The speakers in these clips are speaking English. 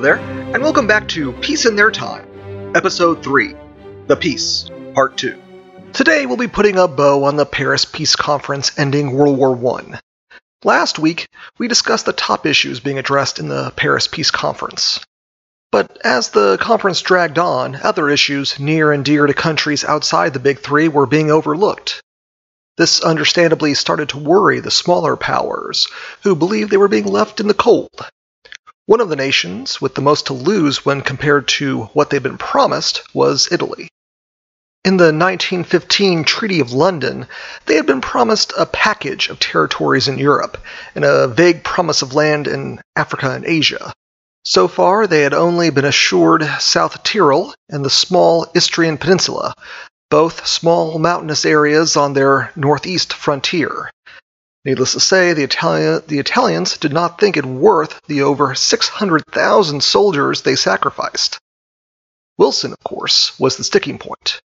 There, and welcome back to Peace in Their Time, Episode 3 The Peace, Part 2. Today we'll be putting a bow on the Paris Peace Conference ending World War I. Last week, we discussed the top issues being addressed in the Paris Peace Conference. But as the conference dragged on, other issues near and dear to countries outside the Big Three were being overlooked. This understandably started to worry the smaller powers, who believed they were being left in the cold one of the nations with the most to lose when compared to what they'd been promised was Italy. In the 1915 Treaty of London, they had been promised a package of territories in Europe and a vague promise of land in Africa and Asia. So far, they had only been assured South Tyrol and the small Istrian Peninsula, both small mountainous areas on their northeast frontier. Needless to say, the, Itali- the Italians did not think it worth the over 600,000 soldiers they sacrificed. Wilson, of course, was the sticking point.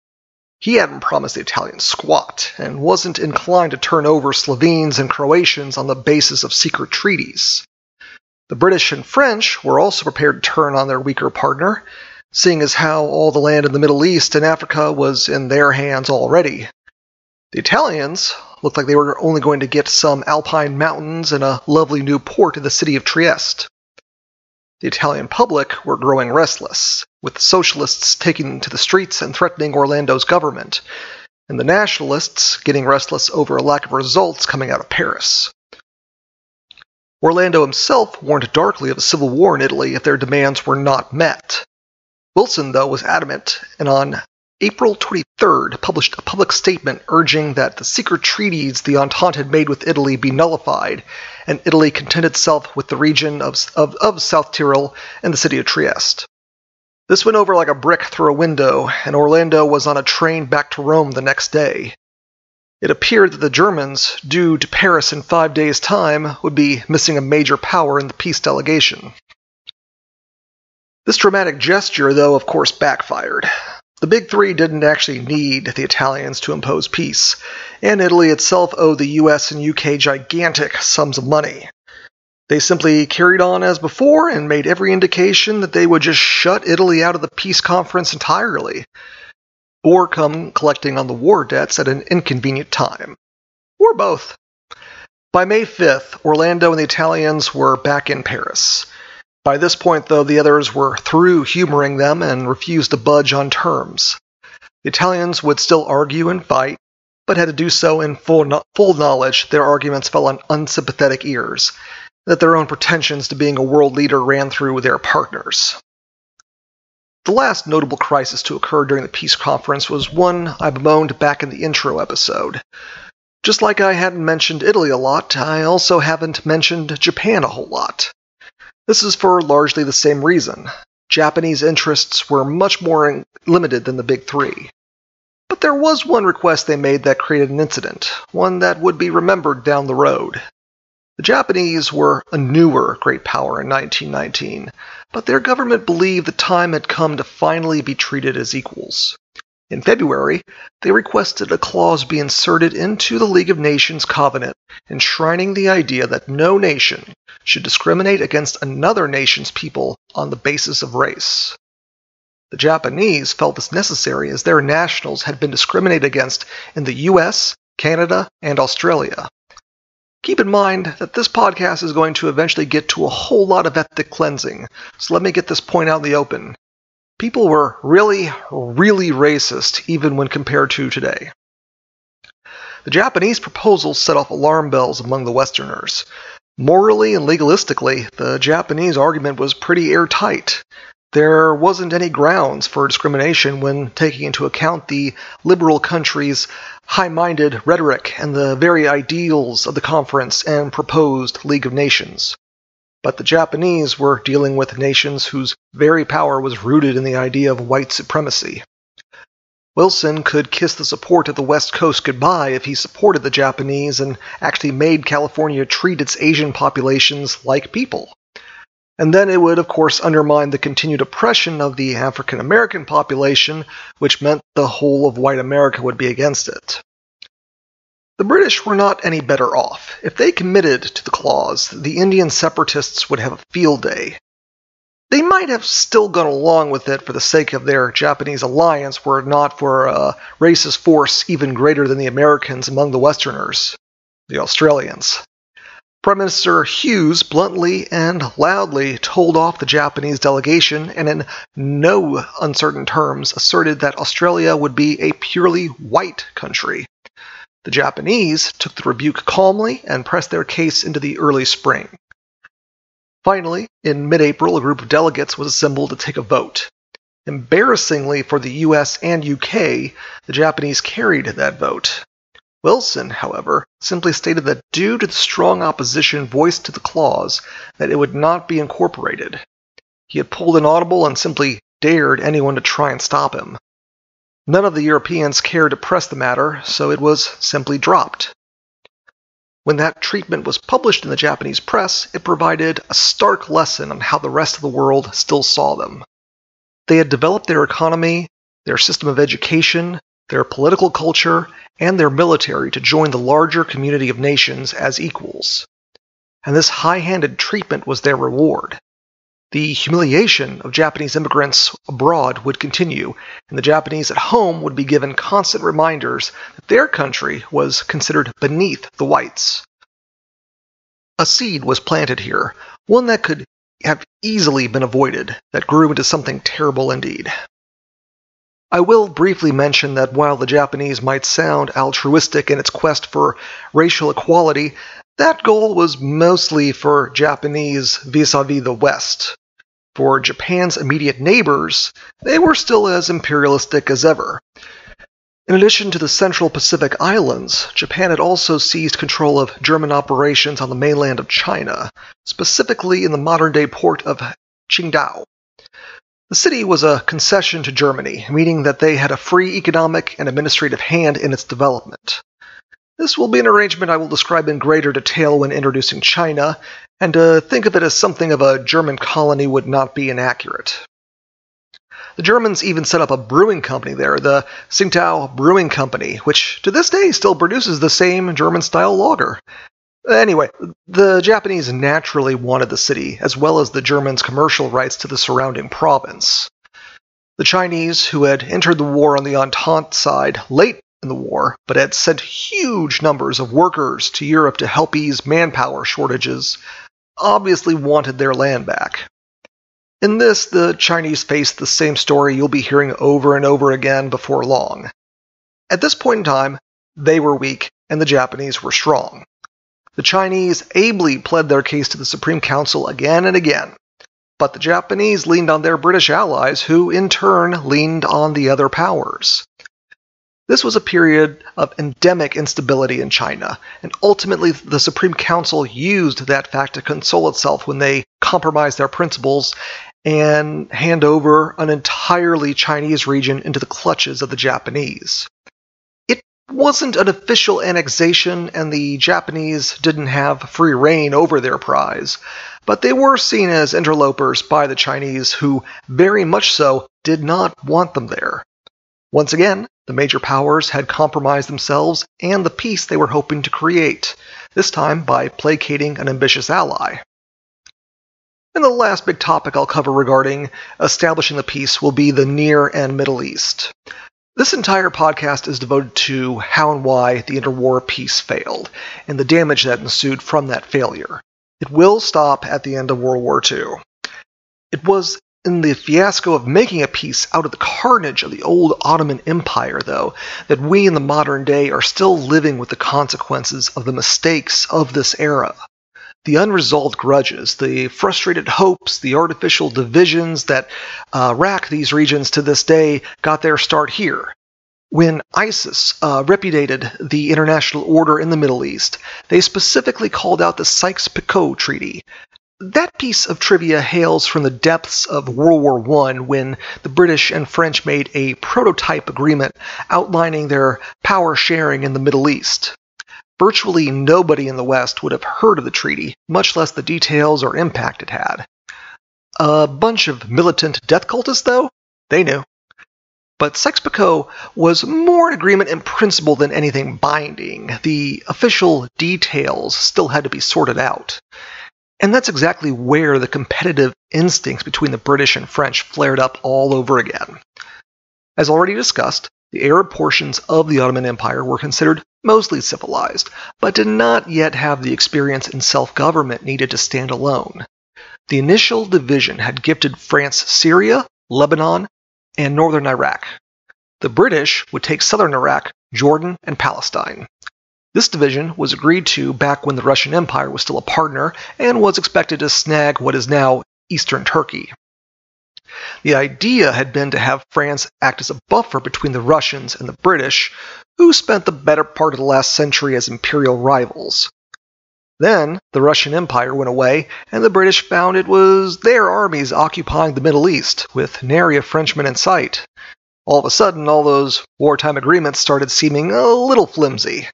He hadn't promised the Italians squat, and wasn't inclined to turn over Slovenes and Croatians on the basis of secret treaties. The British and French were also prepared to turn on their weaker partner, seeing as how all the land in the Middle East and Africa was in their hands already. The Italians looked like they were only going to get some alpine mountains and a lovely new port in the city of Trieste. The Italian public were growing restless, with socialists taking to the streets and threatening Orlando's government, and the nationalists getting restless over a lack of results coming out of Paris. Orlando himself warned darkly of a civil war in Italy if their demands were not met. Wilson, though, was adamant, and on April 23rd published a public statement urging that the secret treaties the Entente had made with Italy be nullified, and Italy content itself with the region of, of, of South Tyrol and the city of Trieste. This went over like a brick through a window, and Orlando was on a train back to Rome the next day. It appeared that the Germans, due to Paris in five days' time, would be missing a major power in the peace delegation. This dramatic gesture, though, of course, backfired. The Big Three didn't actually need the Italians to impose peace, and Italy itself owed the US and UK gigantic sums of money. They simply carried on as before and made every indication that they would just shut Italy out of the peace conference entirely, or come collecting on the war debts at an inconvenient time. Or both. By May 5th, Orlando and the Italians were back in Paris. By this point, though, the others were through humoring them and refused to budge on terms. The Italians would still argue and fight, but had to do so in full, no- full knowledge their arguments fell on unsympathetic ears, that their own pretensions to being a world leader ran through their partners. The last notable crisis to occur during the peace conference was one I bemoaned back in the intro episode. Just like I hadn't mentioned Italy a lot, I also haven't mentioned Japan a whole lot. This is for largely the same reason. Japanese interests were much more limited than the Big Three. But there was one request they made that created an incident, one that would be remembered down the road. The Japanese were a newer great power in 1919, but their government believed the time had come to finally be treated as equals. In February, they requested a clause be inserted into the League of Nations covenant enshrining the idea that no nation should discriminate against another nation's people on the basis of race. The Japanese felt this necessary as their nationals had been discriminated against in the US, Canada, and Australia. Keep in mind that this podcast is going to eventually get to a whole lot of ethnic cleansing, so let me get this point out in the open people were really, really racist even when compared to today. The Japanese proposal set off alarm bells among the Westerners. Morally and legalistically, the Japanese argument was pretty airtight. There wasn't any grounds for discrimination when taking into account the liberal country's high minded rhetoric and the very ideals of the conference and proposed League of Nations. But the Japanese were dealing with nations whose very power was rooted in the idea of white supremacy. Wilson could kiss the support of the West Coast goodbye if he supported the Japanese and actually made California treat its Asian populations like people. And then it would, of course, undermine the continued oppression of the African American population, which meant the whole of white America would be against it. The British were not any better off. If they committed to the clause, the Indian separatists would have a field day. they might have still gone along with it for the sake of their Japanese alliance were it not for a racist force even greater than the Americans among the Westerners, the Australians. Prime Minister Hughes bluntly and loudly told off the Japanese delegation and in no uncertain terms asserted that Australia would be a purely white country. The Japanese took the rebuke calmly and pressed their case into the early spring. Finally, in mid April, a group of delegates was assembled to take a vote. Embarrassingly for the US and UK, the Japanese carried that vote. Wilson, however, simply stated that due to the strong opposition voiced to the clause, that it would not be incorporated. He had pulled an audible and simply dared anyone to try and stop him. None of the Europeans cared to press the matter, so it was simply dropped. When that treatment was published in the Japanese press, it provided a stark lesson on how the rest of the world still saw them. They had developed their economy, their system of education, their political culture, and their military to join the larger community of nations as equals. And this high handed treatment was their reward. The humiliation of Japanese immigrants abroad would continue, and the Japanese at home would be given constant reminders that their country was considered beneath the whites. A seed was planted here, one that could have easily been avoided, that grew into something terrible indeed. I will briefly mention that while the Japanese might sound altruistic in its quest for racial equality, that goal was mostly for Japanese vis a vis the West. For Japan's immediate neighbors, they were still as imperialistic as ever. In addition to the Central Pacific Islands, Japan had also seized control of German operations on the mainland of China, specifically in the modern day port of Qingdao. The city was a concession to Germany, meaning that they had a free economic and administrative hand in its development. This will be an arrangement I will describe in greater detail when introducing China, and to think of it as something of a German colony would not be inaccurate. The Germans even set up a brewing company there, the Tsingtao Brewing Company, which to this day still produces the same German style lager. Anyway, the Japanese naturally wanted the city, as well as the Germans' commercial rights to the surrounding province. The Chinese, who had entered the war on the Entente side late in the war, but had sent huge numbers of workers to Europe to help ease manpower shortages, obviously wanted their land back. In this, the Chinese faced the same story you'll be hearing over and over again before long. At this point in time, they were weak and the Japanese were strong. The Chinese ably pled their case to the Supreme Council again and again, but the Japanese leaned on their British allies, who in turn leaned on the other powers. This was a period of endemic instability in China, and ultimately the Supreme Council used that fact to console itself when they compromised their principles and hand over an entirely Chinese region into the clutches of the Japanese. It wasn't an official annexation, and the Japanese didn't have free reign over their prize, but they were seen as interlopers by the Chinese, who very much so did not want them there. Once again, the major powers had compromised themselves and the peace they were hoping to create, this time by placating an ambitious ally. And the last big topic I'll cover regarding establishing the peace will be the Near and Middle East. This entire podcast is devoted to how and why the interwar peace failed, and the damage that ensued from that failure. It will stop at the end of World War II. It was in the fiasco of making a peace out of the carnage of the old Ottoman Empire, though, that we in the modern day are still living with the consequences of the mistakes of this era. The unresolved grudges, the frustrated hopes, the artificial divisions that uh, rack these regions to this day got their start here. When ISIS uh, repudiated the international order in the Middle East, they specifically called out the Sykes-Picot Treaty, that piece of trivia hails from the depths of World War I when the British and French made a prototype agreement outlining their power sharing in the Middle East. Virtually nobody in the West would have heard of the treaty, much less the details or impact it had. A bunch of militant death cultists, though, they knew. But Sykes-Picot was more an agreement in principle than anything binding. The official details still had to be sorted out. And that's exactly where the competitive instincts between the British and French flared up all over again. As already discussed, the Arab portions of the Ottoman Empire were considered mostly civilized, but did not yet have the experience in self government needed to stand alone. The initial division had gifted France Syria, Lebanon, and northern Iraq. The British would take southern Iraq, Jordan, and Palestine. This division was agreed to back when the Russian Empire was still a partner and was expected to snag what is now eastern Turkey. The idea had been to have France act as a buffer between the Russians and the British, who spent the better part of the last century as imperial rivals. Then the Russian Empire went away, and the British found it was their armies occupying the Middle East, with nary a Frenchman in sight. All of a sudden, all those wartime agreements started seeming a little flimsy.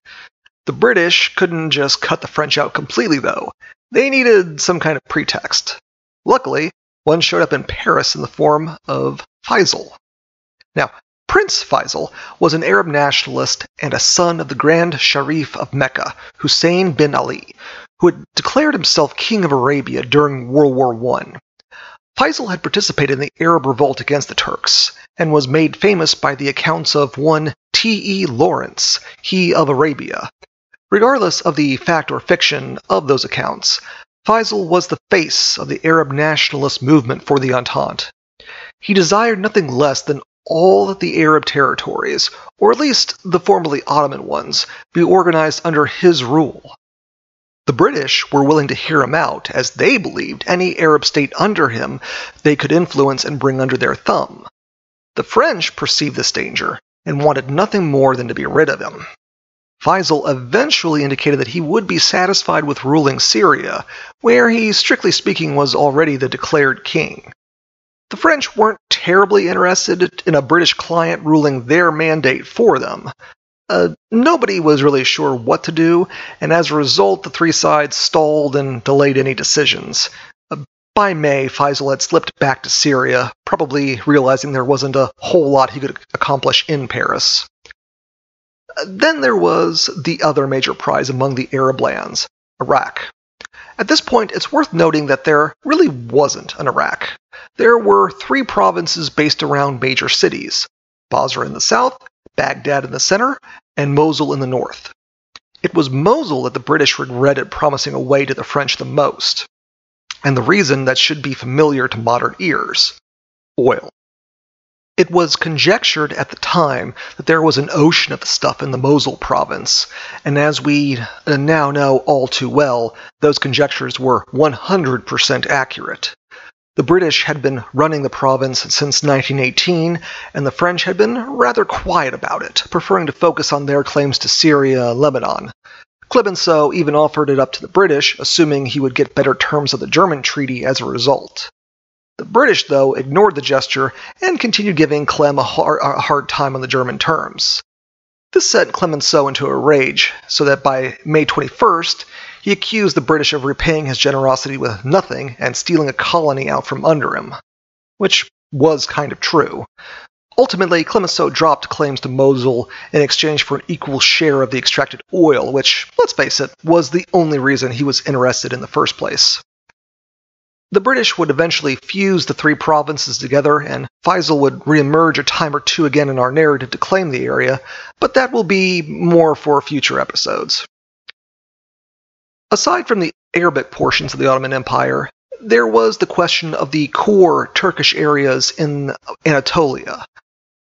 The British couldn't just cut the French out completely, though. They needed some kind of pretext. Luckily, one showed up in Paris in the form of Faisal. Now, Prince Faisal was an Arab nationalist and a son of the Grand Sharif of Mecca, Hussein bin Ali, who had declared himself King of Arabia during World War I. Faisal had participated in the Arab revolt against the Turks, and was made famous by the accounts of one T. E. Lawrence, he of Arabia, Regardless of the fact or fiction of those accounts, Faisal was the face of the Arab nationalist movement for the Entente. He desired nothing less than all the Arab territories, or at least the formerly Ottoman ones, be organized under his rule. The British were willing to hear him out, as they believed any Arab state under him they could influence and bring under their thumb. The French perceived this danger and wanted nothing more than to be rid of him. Faisal eventually indicated that he would be satisfied with ruling Syria, where he, strictly speaking, was already the declared king. The French weren't terribly interested in a British client ruling their mandate for them. Uh, nobody was really sure what to do, and as a result, the three sides stalled and delayed any decisions. Uh, by May, Faisal had slipped back to Syria, probably realizing there wasn't a whole lot he could accomplish in Paris. Then there was the other major prize among the Arab lands, Iraq. At this point, it's worth noting that there really wasn't an Iraq. There were three provinces based around major cities Basra in the south, Baghdad in the center, and Mosul in the north. It was Mosul that the British regretted promising away to the French the most, and the reason that should be familiar to modern ears oil. It was conjectured at the time that there was an ocean of the stuff in the Mosul province, and as we uh, now know all too well, those conjectures were 100% accurate. The British had been running the province since 1918, and the French had been rather quiet about it, preferring to focus on their claims to Syria and Lebanon. Clemenceau even offered it up to the British, assuming he would get better terms of the German treaty as a result. The British, though, ignored the gesture and continued giving Clem a hard, a hard time on the German terms. This sent Clemenceau into a rage, so that by May 21st, he accused the British of repaying his generosity with nothing and stealing a colony out from under him. Which was kind of true. Ultimately, Clemenceau dropped claims to Mosul in exchange for an equal share of the extracted oil, which, let's face it, was the only reason he was interested in the first place. The British would eventually fuse the three provinces together, and Faisal would reemerge a time or two again in our narrative to claim the area, but that will be more for future episodes. Aside from the Arabic portions of the Ottoman Empire, there was the question of the core Turkish areas in Anatolia.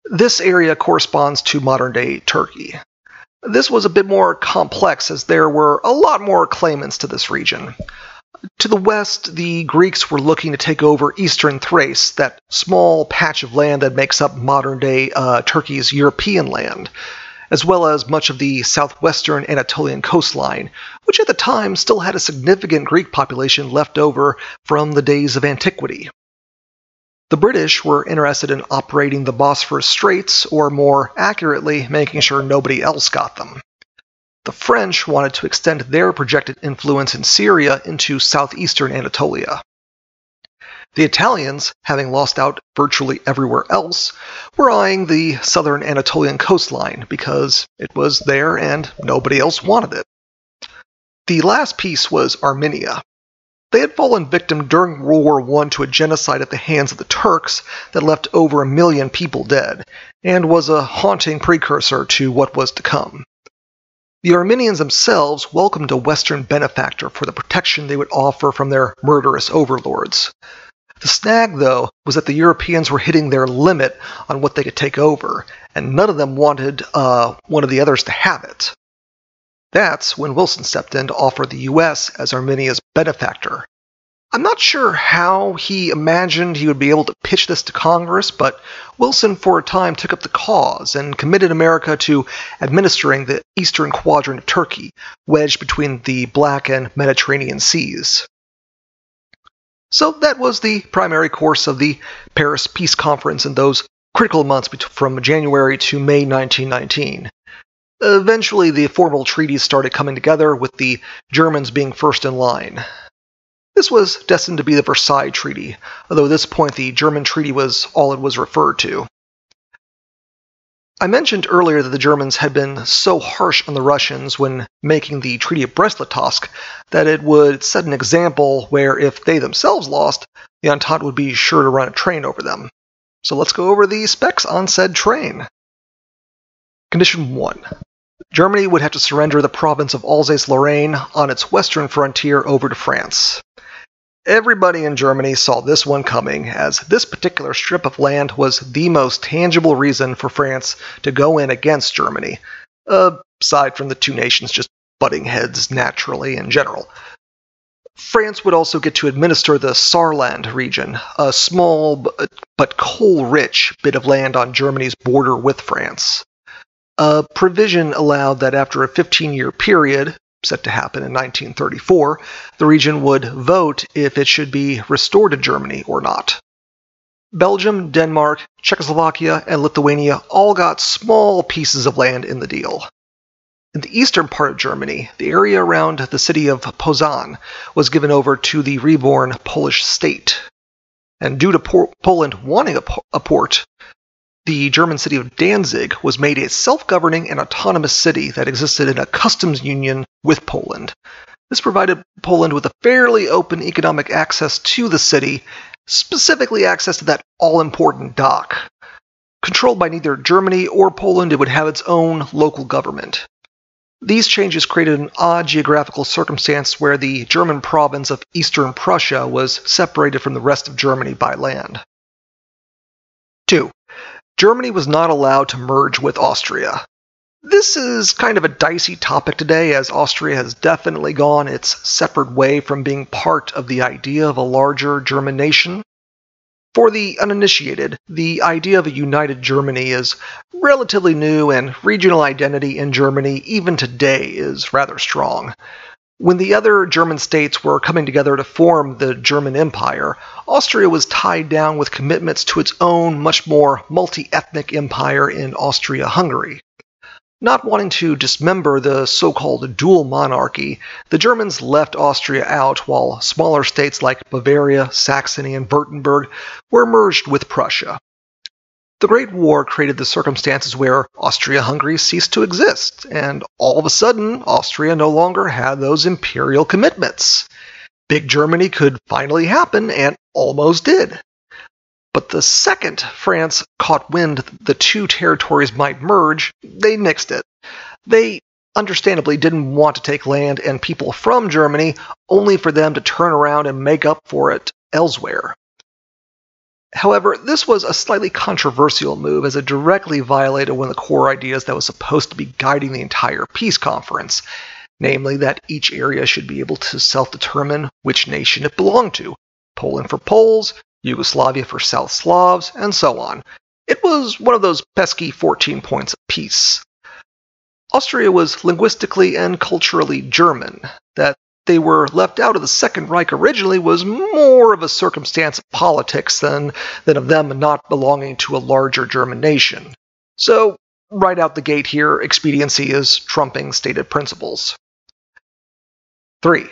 This area corresponds to modern day Turkey. This was a bit more complex as there were a lot more claimants to this region. To the west, the Greeks were looking to take over eastern Thrace, that small patch of land that makes up modern day uh, Turkey's European land, as well as much of the southwestern Anatolian coastline, which at the time still had a significant Greek population left over from the days of antiquity. The British were interested in operating the Bosphorus Straits, or more accurately, making sure nobody else got them. The French wanted to extend their projected influence in Syria into southeastern Anatolia. The Italians, having lost out virtually everywhere else, were eyeing the southern Anatolian coastline because it was there and nobody else wanted it. The last piece was Armenia. They had fallen victim during World War I to a genocide at the hands of the Turks that left over a million people dead, and was a haunting precursor to what was to come. The Armenians themselves welcomed a Western benefactor for the protection they would offer from their murderous overlords. The snag, though, was that the Europeans were hitting their limit on what they could take over, and none of them wanted uh, one of the others to have it. That's when Wilson stepped in to offer the U.S. as Armenia's benefactor. I'm not sure how he imagined he would be able to pitch this to Congress, but Wilson for a time took up the cause and committed America to administering the eastern quadrant of Turkey, wedged between the Black and Mediterranean seas. So that was the primary course of the Paris Peace Conference in those critical months from January to May 1919. Eventually, the formal treaties started coming together, with the Germans being first in line. This was destined to be the Versailles Treaty, although at this point the German treaty was all it was referred to. I mentioned earlier that the Germans had been so harsh on the Russians when making the Treaty of Brest-Litovsk that it would set an example where if they themselves lost, the Entente would be sure to run a train over them. So let's go over the specs on said train. Condition 1. Germany would have to surrender the province of Alsace-Lorraine on its western frontier over to France. Everybody in Germany saw this one coming, as this particular strip of land was the most tangible reason for France to go in against Germany, aside from the two nations just butting heads naturally in general. France would also get to administer the Saarland region, a small but coal rich bit of land on Germany's border with France. A provision allowed that after a 15 year period, set to happen in 1934, the region would vote if it should be restored to Germany or not. Belgium, Denmark, Czechoslovakia, and Lithuania all got small pieces of land in the deal. In the eastern part of Germany, the area around the city of Poznan was given over to the reborn Polish state. And due to Poland wanting a, a port, the German city of Danzig was made a self governing and autonomous city that existed in a customs union with Poland. This provided Poland with a fairly open economic access to the city, specifically access to that all important dock. Controlled by neither Germany or Poland, it would have its own local government. These changes created an odd geographical circumstance where the German province of Eastern Prussia was separated from the rest of Germany by land. 2. Germany was not allowed to merge with Austria. This is kind of a dicey topic today, as Austria has definitely gone its separate way from being part of the idea of a larger German nation. For the uninitiated, the idea of a united Germany is relatively new, and regional identity in Germany, even today, is rather strong. When the other German states were coming together to form the German Empire, Austria was tied down with commitments to its own, much more multi ethnic empire in Austria Hungary. Not wanting to dismember the so called dual monarchy, the Germans left Austria out while smaller states like Bavaria, Saxony, and Württemberg were merged with Prussia. The Great War created the circumstances where Austria Hungary ceased to exist, and all of a sudden, Austria no longer had those imperial commitments. Big Germany could finally happen, and almost did. But the second France caught wind the two territories might merge, they nixed it. They understandably didn't want to take land and people from Germany, only for them to turn around and make up for it elsewhere. However, this was a slightly controversial move as it directly violated one of the core ideas that was supposed to be guiding the entire peace conference, namely that each area should be able to self determine which nation it belonged to Poland for Poles, Yugoslavia for South Slavs, and so on. It was one of those pesky 14 points of peace. Austria was linguistically and culturally German, that they were left out of the Second Reich originally was more of a circumstance of politics than, than of them not belonging to a larger German nation. So, right out the gate here, expediency is trumping stated principles. 3.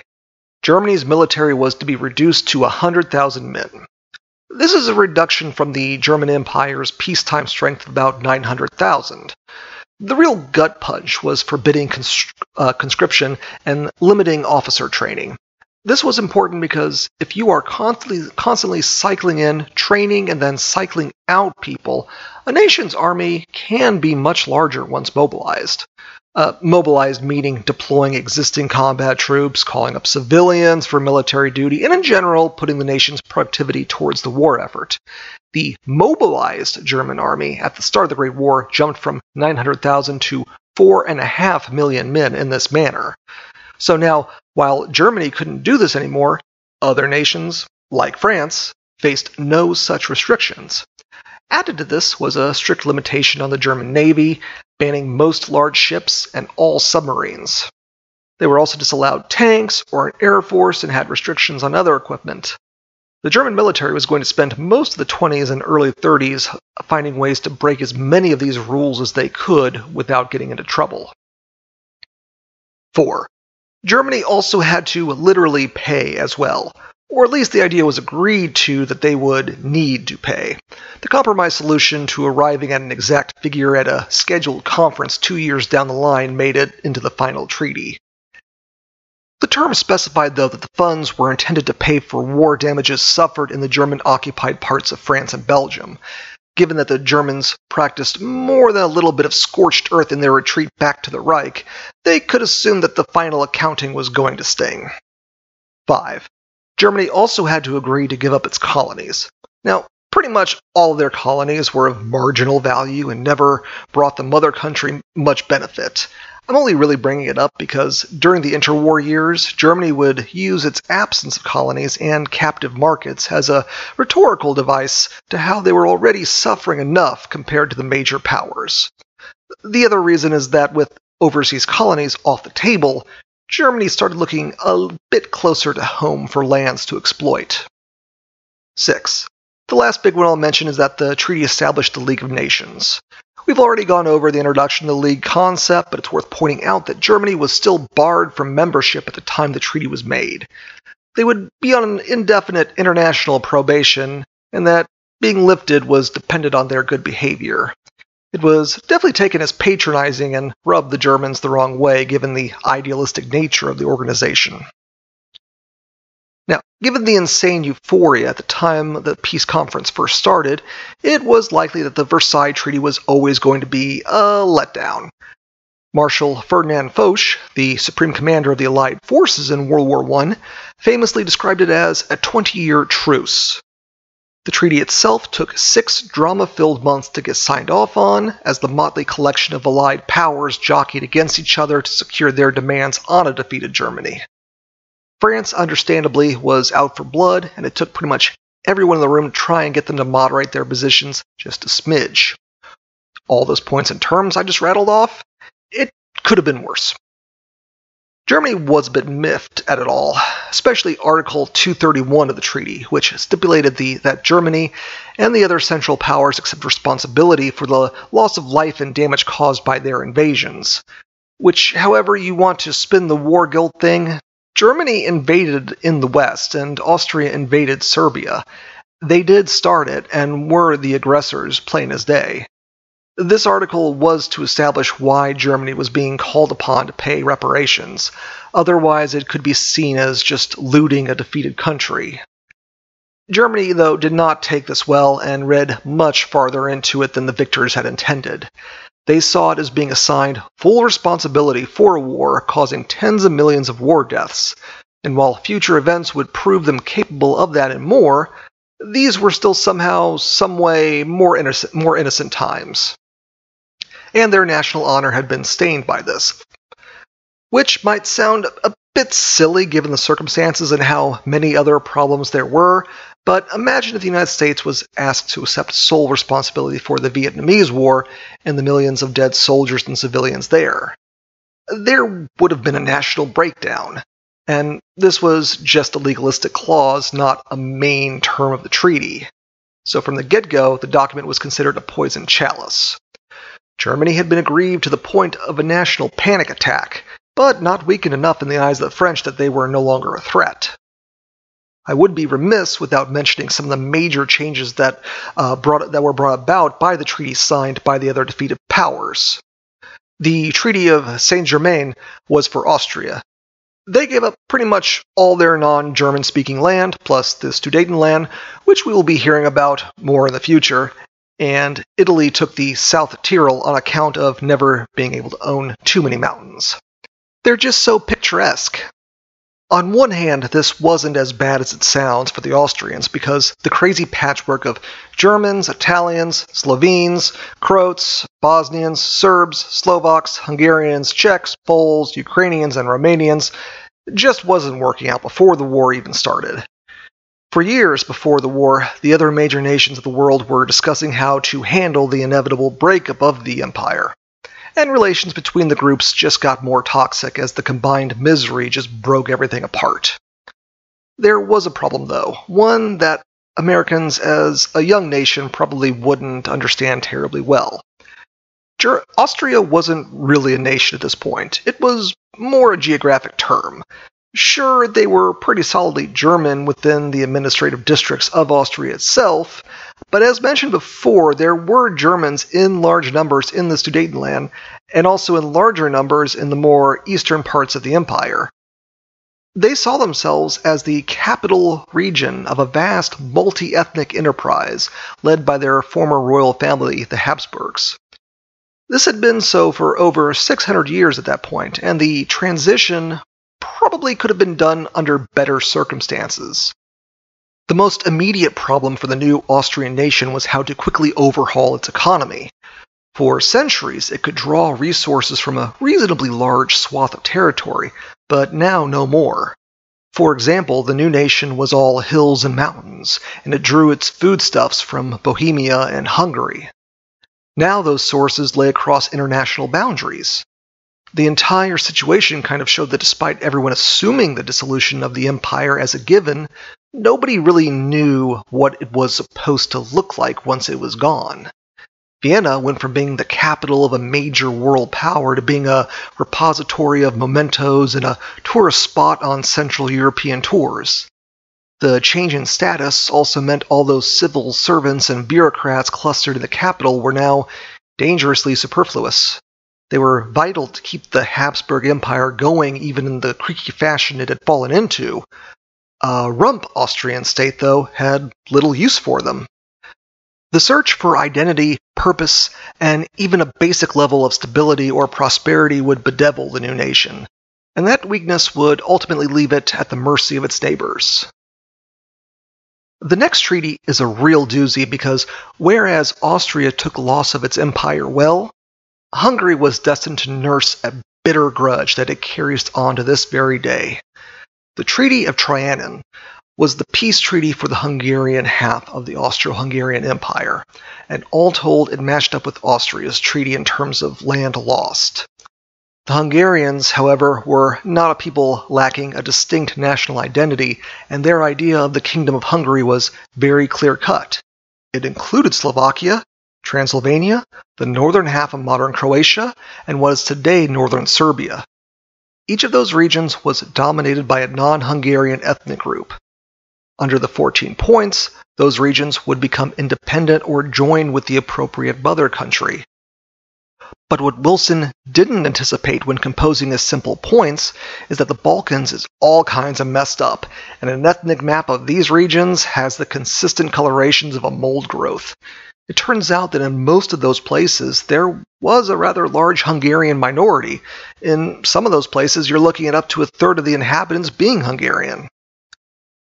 Germany's military was to be reduced to 100,000 men. This is a reduction from the German Empire's peacetime strength of about 900,000. The real gut punch was forbidding uh, conscription and limiting officer training. This was important because if you are constantly, constantly cycling in, training, and then cycling out people, a nation's army can be much larger once mobilized. Uh, mobilized meaning deploying existing combat troops, calling up civilians for military duty, and in general, putting the nation's productivity towards the war effort. The mobilized German army at the start of the Great War jumped from 900,000 to 4.5 million men in this manner. So now, while Germany couldn't do this anymore, other nations, like France, faced no such restrictions. Added to this was a strict limitation on the German Navy, banning most large ships and all submarines. They were also disallowed tanks or an air force and had restrictions on other equipment. The German military was going to spend most of the 20s and early 30s finding ways to break as many of these rules as they could without getting into trouble. 4. Germany also had to literally pay as well, or at least the idea was agreed to that they would need to pay. The compromise solution to arriving at an exact figure at a scheduled conference two years down the line made it into the final treaty. The terms specified, though, that the funds were intended to pay for war damages suffered in the German occupied parts of France and Belgium, given that the Germans practiced more than a little bit of scorched earth in their retreat back to the Reich, they could assume that the final accounting was going to sting. 5. Germany also had to agree to give up its colonies. Now, pretty much all of their colonies were of marginal value and never brought the mother country much benefit. I'm only really bringing it up because during the interwar years, Germany would use its absence of colonies and captive markets as a rhetorical device to how they were already suffering enough compared to the major powers. The other reason is that with overseas colonies off the table, Germany started looking a bit closer to home for lands to exploit. 6. The last big one I'll mention is that the treaty established the League of Nations. We've already gone over the introduction to the League concept, but it's worth pointing out that Germany was still barred from membership at the time the treaty was made. They would be on an indefinite international probation, and that being lifted was dependent on their good behavior. It was definitely taken as patronizing and rubbed the Germans the wrong way given the idealistic nature of the organization. Given the insane euphoria at the time the peace conference first started, it was likely that the Versailles Treaty was always going to be a letdown. Marshal Ferdinand Foch, the supreme commander of the Allied forces in World War I, famously described it as a 20 year truce. The treaty itself took six drama filled months to get signed off on, as the motley collection of Allied powers jockeyed against each other to secure their demands on a defeated Germany. France, understandably, was out for blood, and it took pretty much everyone in the room to try and get them to moderate their positions just a smidge. All those points and terms I just rattled off, it could have been worse. Germany was a bit miffed at it all, especially Article 231 of the treaty, which stipulated the, that Germany and the other Central Powers accept responsibility for the loss of life and damage caused by their invasions. Which, however you want to spin the war guilt thing, Germany invaded in the West and Austria invaded Serbia. They did start it and were the aggressors, plain as day. This article was to establish why Germany was being called upon to pay reparations. Otherwise, it could be seen as just looting a defeated country. Germany, though, did not take this well and read much farther into it than the victors had intended. They saw it as being assigned full responsibility for a war causing tens of millions of war deaths, and while future events would prove them capable of that and more, these were still somehow, someway more innocent, more innocent times. And their national honor had been stained by this. Which might sound a bit silly given the circumstances and how many other problems there were, but imagine if the United States was asked to accept sole responsibility for the Vietnamese War and the millions of dead soldiers and civilians there. There would have been a national breakdown, and this was just a legalistic clause, not a main term of the treaty. So from the get go, the document was considered a poison chalice. Germany had been aggrieved to the point of a national panic attack, but not weakened enough in the eyes of the French that they were no longer a threat. I would be remiss without mentioning some of the major changes that, uh, brought, that were brought about by the treaty signed by the other defeated powers. The Treaty of Saint Germain was for Austria. They gave up pretty much all their non German speaking land, plus the Sudetenland, which we will be hearing about more in the future, and Italy took the South Tyrol on account of never being able to own too many mountains. They're just so picturesque. On one hand, this wasn't as bad as it sounds for the Austrians because the crazy patchwork of Germans, Italians, Slovenes, Croats, Bosnians, Serbs, Slovaks, Hungarians, Czechs, Poles, Ukrainians, and Romanians just wasn't working out before the war even started. For years before the war, the other major nations of the world were discussing how to handle the inevitable breakup of the empire. And relations between the groups just got more toxic as the combined misery just broke everything apart. There was a problem, though, one that Americans, as a young nation, probably wouldn't understand terribly well. Austria wasn't really a nation at this point. It was more a geographic term, Sure, they were pretty solidly German within the administrative districts of Austria itself, but as mentioned before, there were Germans in large numbers in the Sudetenland, and also in larger numbers in the more eastern parts of the empire. They saw themselves as the capital region of a vast multi ethnic enterprise led by their former royal family, the Habsburgs. This had been so for over 600 years at that point, and the transition probably could have been done under better circumstances. The most immediate problem for the new Austrian nation was how to quickly overhaul its economy. For centuries, it could draw resources from a reasonably large swath of territory, but now no more. For example, the new nation was all hills and mountains, and it drew its foodstuffs from Bohemia and Hungary. Now those sources lay across international boundaries the entire situation kind of showed that despite everyone assuming the dissolution of the empire as a given, nobody really knew what it was supposed to look like once it was gone. Vienna went from being the capital of a major world power to being a repository of mementos and a tourist spot on Central European tours. The change in status also meant all those civil servants and bureaucrats clustered in the capital were now dangerously superfluous. They were vital to keep the Habsburg Empire going even in the creaky fashion it had fallen into. A rump Austrian state, though, had little use for them. The search for identity, purpose, and even a basic level of stability or prosperity would bedevil the new nation, and that weakness would ultimately leave it at the mercy of its neighbors. The next treaty is a real doozy because whereas Austria took loss of its empire well, Hungary was destined to nurse a bitter grudge that it carries on to this very day. The Treaty of Trianon was the peace treaty for the Hungarian half of the Austro Hungarian Empire, and all told, it matched up with Austria's treaty in terms of land lost. The Hungarians, however, were not a people lacking a distinct national identity, and their idea of the Kingdom of Hungary was very clear cut. It included Slovakia, Transylvania, the northern half of modern Croatia, and what is today northern Serbia. Each of those regions was dominated by a non Hungarian ethnic group. Under the 14 points, those regions would become independent or join with the appropriate mother country. But what Wilson didn't anticipate when composing his simple points is that the Balkans is all kinds of messed up, and an ethnic map of these regions has the consistent colorations of a mold growth. It turns out that in most of those places, there was a rather large Hungarian minority. In some of those places, you're looking at up to a third of the inhabitants being Hungarian.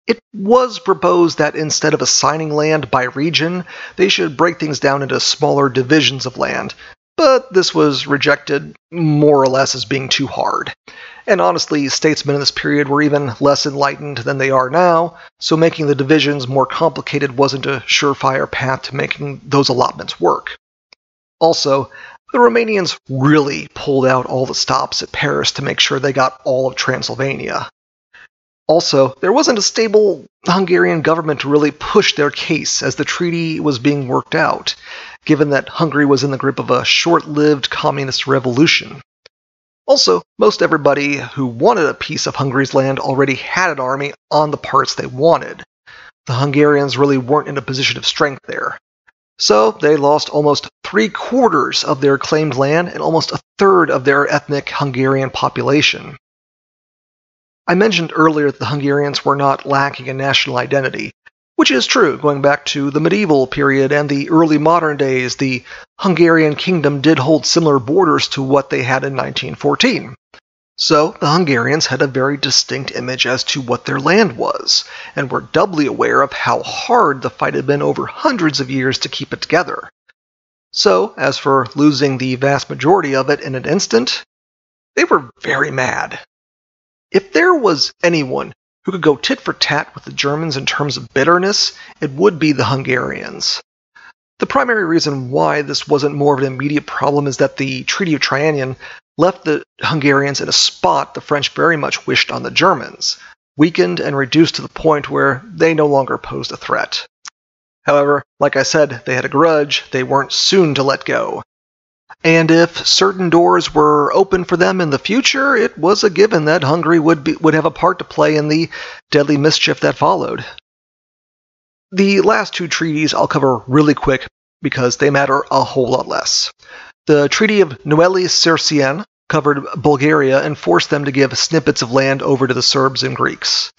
It was proposed that instead of assigning land by region, they should break things down into smaller divisions of land, but this was rejected more or less as being too hard. And honestly, statesmen in this period were even less enlightened than they are now, so making the divisions more complicated wasn't a surefire path to making those allotments work. Also, the Romanians really pulled out all the stops at Paris to make sure they got all of Transylvania. Also, there wasn't a stable Hungarian government to really push their case as the treaty was being worked out, given that Hungary was in the grip of a short lived communist revolution. Also, most everybody who wanted a piece of Hungary's land already had an army on the parts they wanted. The Hungarians really weren't in a position of strength there. So they lost almost three quarters of their claimed land and almost a third of their ethnic Hungarian population. I mentioned earlier that the Hungarians were not lacking in national identity, which is true. Going back to the medieval period and the early modern days, the Hungarian kingdom did hold similar borders to what they had in 1914. So the Hungarians had a very distinct image as to what their land was, and were doubly aware of how hard the fight had been over hundreds of years to keep it together. So, as for losing the vast majority of it in an instant, they were very mad. If there was anyone who could go tit for tat with the Germans in terms of bitterness, it would be the Hungarians. The primary reason why this wasn't more of an immediate problem is that the Treaty of Trianon left the Hungarians in a spot the French very much wished on the Germans, weakened and reduced to the point where they no longer posed a threat. However, like I said, they had a grudge they weren't soon to let go. And if certain doors were open for them in the future, it was a given that Hungary would be, would have a part to play in the deadly mischief that followed. The last two treaties I'll cover really quick because they matter a whole lot less. The Treaty of Neuilly-sur-Seine covered Bulgaria and forced them to give snippets of land over to the Serbs and Greeks.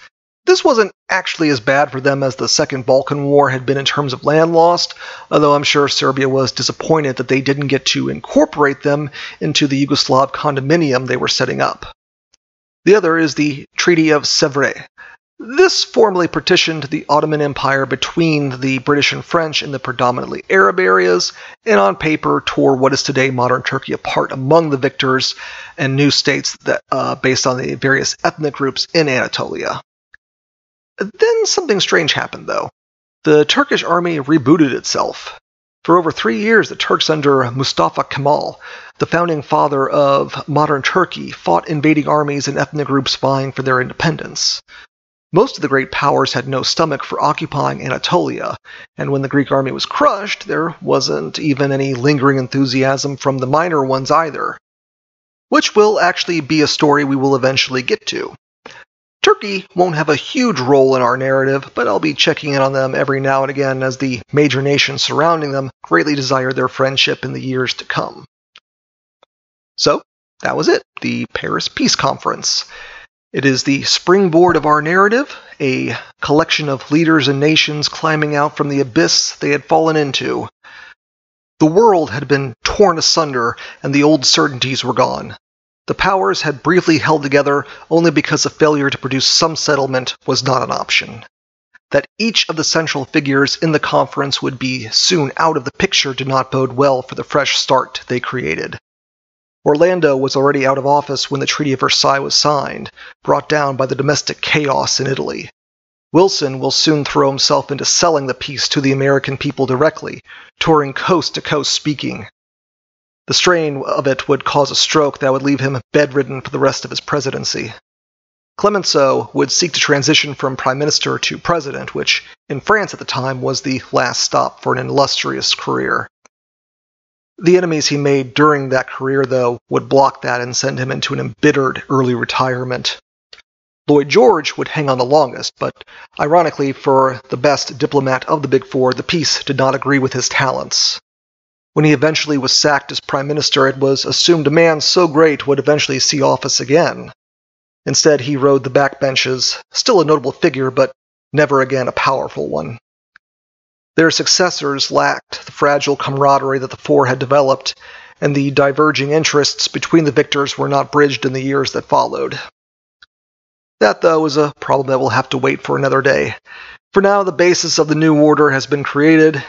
This wasn't actually as bad for them as the Second Balkan War had been in terms of land lost, although I'm sure Serbia was disappointed that they didn't get to incorporate them into the Yugoslav condominium they were setting up. The other is the Treaty of Sèvres, this formally partitioned the Ottoman Empire between the British and French in the predominantly Arab areas, and on paper tore what is today modern Turkey apart among the victors and new states that, uh, based on the various ethnic groups in Anatolia. Then something strange happened, though. The Turkish army rebooted itself. For over three years, the Turks under Mustafa Kemal, the founding father of modern Turkey, fought invading armies and ethnic groups vying for their independence. Most of the great powers had no stomach for occupying Anatolia, and when the Greek army was crushed, there wasn't even any lingering enthusiasm from the minor ones either. Which will actually be a story we will eventually get to. Turkey won't have a huge role in our narrative, but I'll be checking in on them every now and again as the major nations surrounding them greatly desire their friendship in the years to come. So, that was it, the Paris Peace Conference. It is the springboard of our narrative, a collection of leaders and nations climbing out from the abyss they had fallen into. The world had been torn asunder, and the old certainties were gone. The powers had briefly held together only because a failure to produce some settlement was not an option. That each of the central figures in the conference would be soon out of the picture did not bode well for the fresh start they created. Orlando was already out of office when the Treaty of Versailles was signed, brought down by the domestic chaos in Italy. Wilson will soon throw himself into selling the peace to the American people directly, touring coast to coast speaking. The strain of it would cause a stroke that would leave him bedridden for the rest of his presidency. Clemenceau would seek to transition from prime minister to president, which in France at the time was the last stop for an illustrious career. The enemies he made during that career, though, would block that and send him into an embittered early retirement. Lloyd George would hang on the longest, but ironically, for the best diplomat of the Big Four, the peace did not agree with his talents. When he eventually was sacked as prime minister, it was assumed a man so great would eventually see office again. Instead, he rode the backbenches, still a notable figure, but never again a powerful one. Their successors lacked the fragile camaraderie that the four had developed, and the diverging interests between the victors were not bridged in the years that followed. That, though, is a problem that will have to wait for another day. For now, the basis of the new order has been created,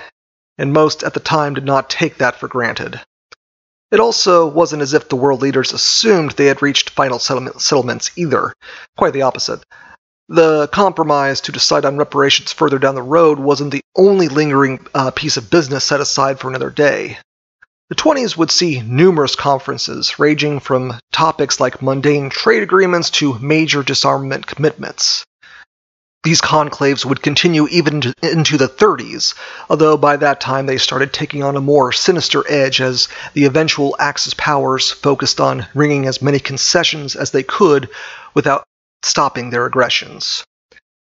and most at the time did not take that for granted. It also wasn't as if the world leaders assumed they had reached final settlements either. Quite the opposite. The compromise to decide on reparations further down the road wasn't the only lingering uh, piece of business set aside for another day. The 20s would see numerous conferences, ranging from topics like mundane trade agreements to major disarmament commitments. These conclaves would continue even into the 30s, although by that time they started taking on a more sinister edge as the eventual Axis powers focused on wringing as many concessions as they could without stopping their aggressions.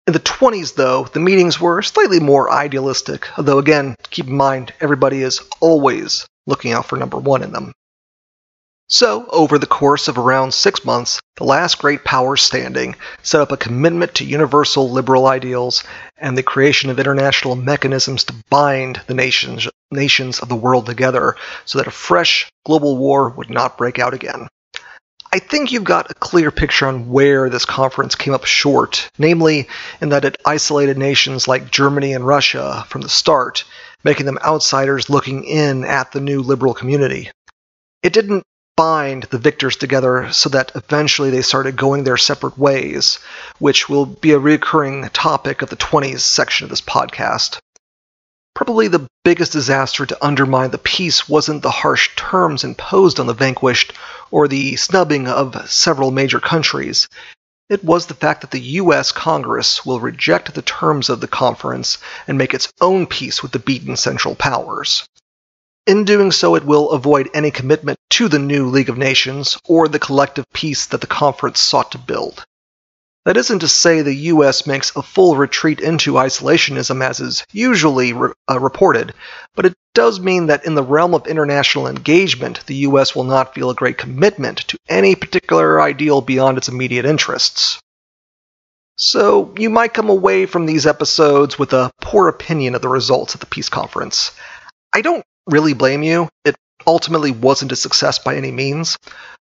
In the 20s, though, the meetings were slightly more idealistic, although again, keep in mind, everybody is always looking out for number one in them. So, over the course of around six months, the last great power standing set up a commitment to universal liberal ideals and the creation of international mechanisms to bind the nations, nations of the world together so that a fresh global war would not break out again. I think you've got a clear picture on where this conference came up short, namely in that it isolated nations like Germany and Russia from the start, making them outsiders looking in at the new liberal community. It didn't bind the victors together so that eventually they started going their separate ways, which will be a recurring topic of the 20s section of this podcast. Probably the biggest disaster to undermine the peace wasn't the harsh terms imposed on the vanquished or the snubbing of several major countries. It was the fact that the US Congress will reject the terms of the conference and make its own peace with the beaten Central Powers. In doing so, it will avoid any commitment to the new League of Nations or the collective peace that the conference sought to build. That isn't to say the US makes a full retreat into isolationism as is usually re- uh, reported, but it does mean that in the realm of international engagement, the US will not feel a great commitment to any particular ideal beyond its immediate interests. So, you might come away from these episodes with a poor opinion of the results of the peace conference. I don't really blame you. It ultimately wasn't a success by any means.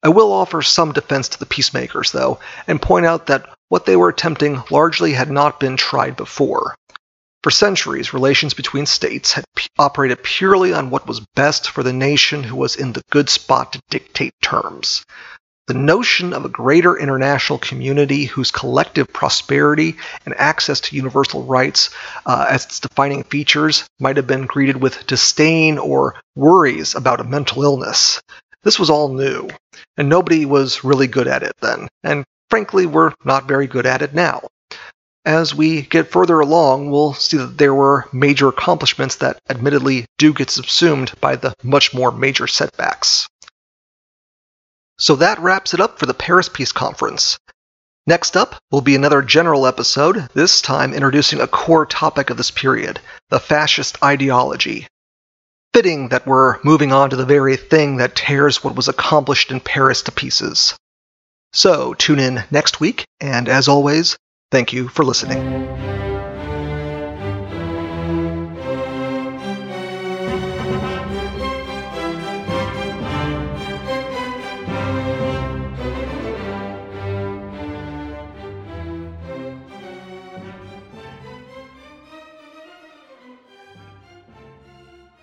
I will offer some defense to the peacemakers, though, and point out that what they were attempting largely had not been tried before. For centuries, relations between states had p- operated purely on what was best for the nation who was in the good spot to dictate terms. The notion of a greater international community whose collective prosperity and access to universal rights uh, as its defining features might have been greeted with disdain or worries about a mental illness. This was all new, and nobody was really good at it then, and frankly, we're not very good at it now. As we get further along, we'll see that there were major accomplishments that admittedly do get subsumed by the much more major setbacks. So that wraps it up for the Paris Peace Conference. Next up will be another general episode, this time introducing a core topic of this period the fascist ideology. Fitting that we're moving on to the very thing that tears what was accomplished in Paris to pieces. So tune in next week, and as always, thank you for listening.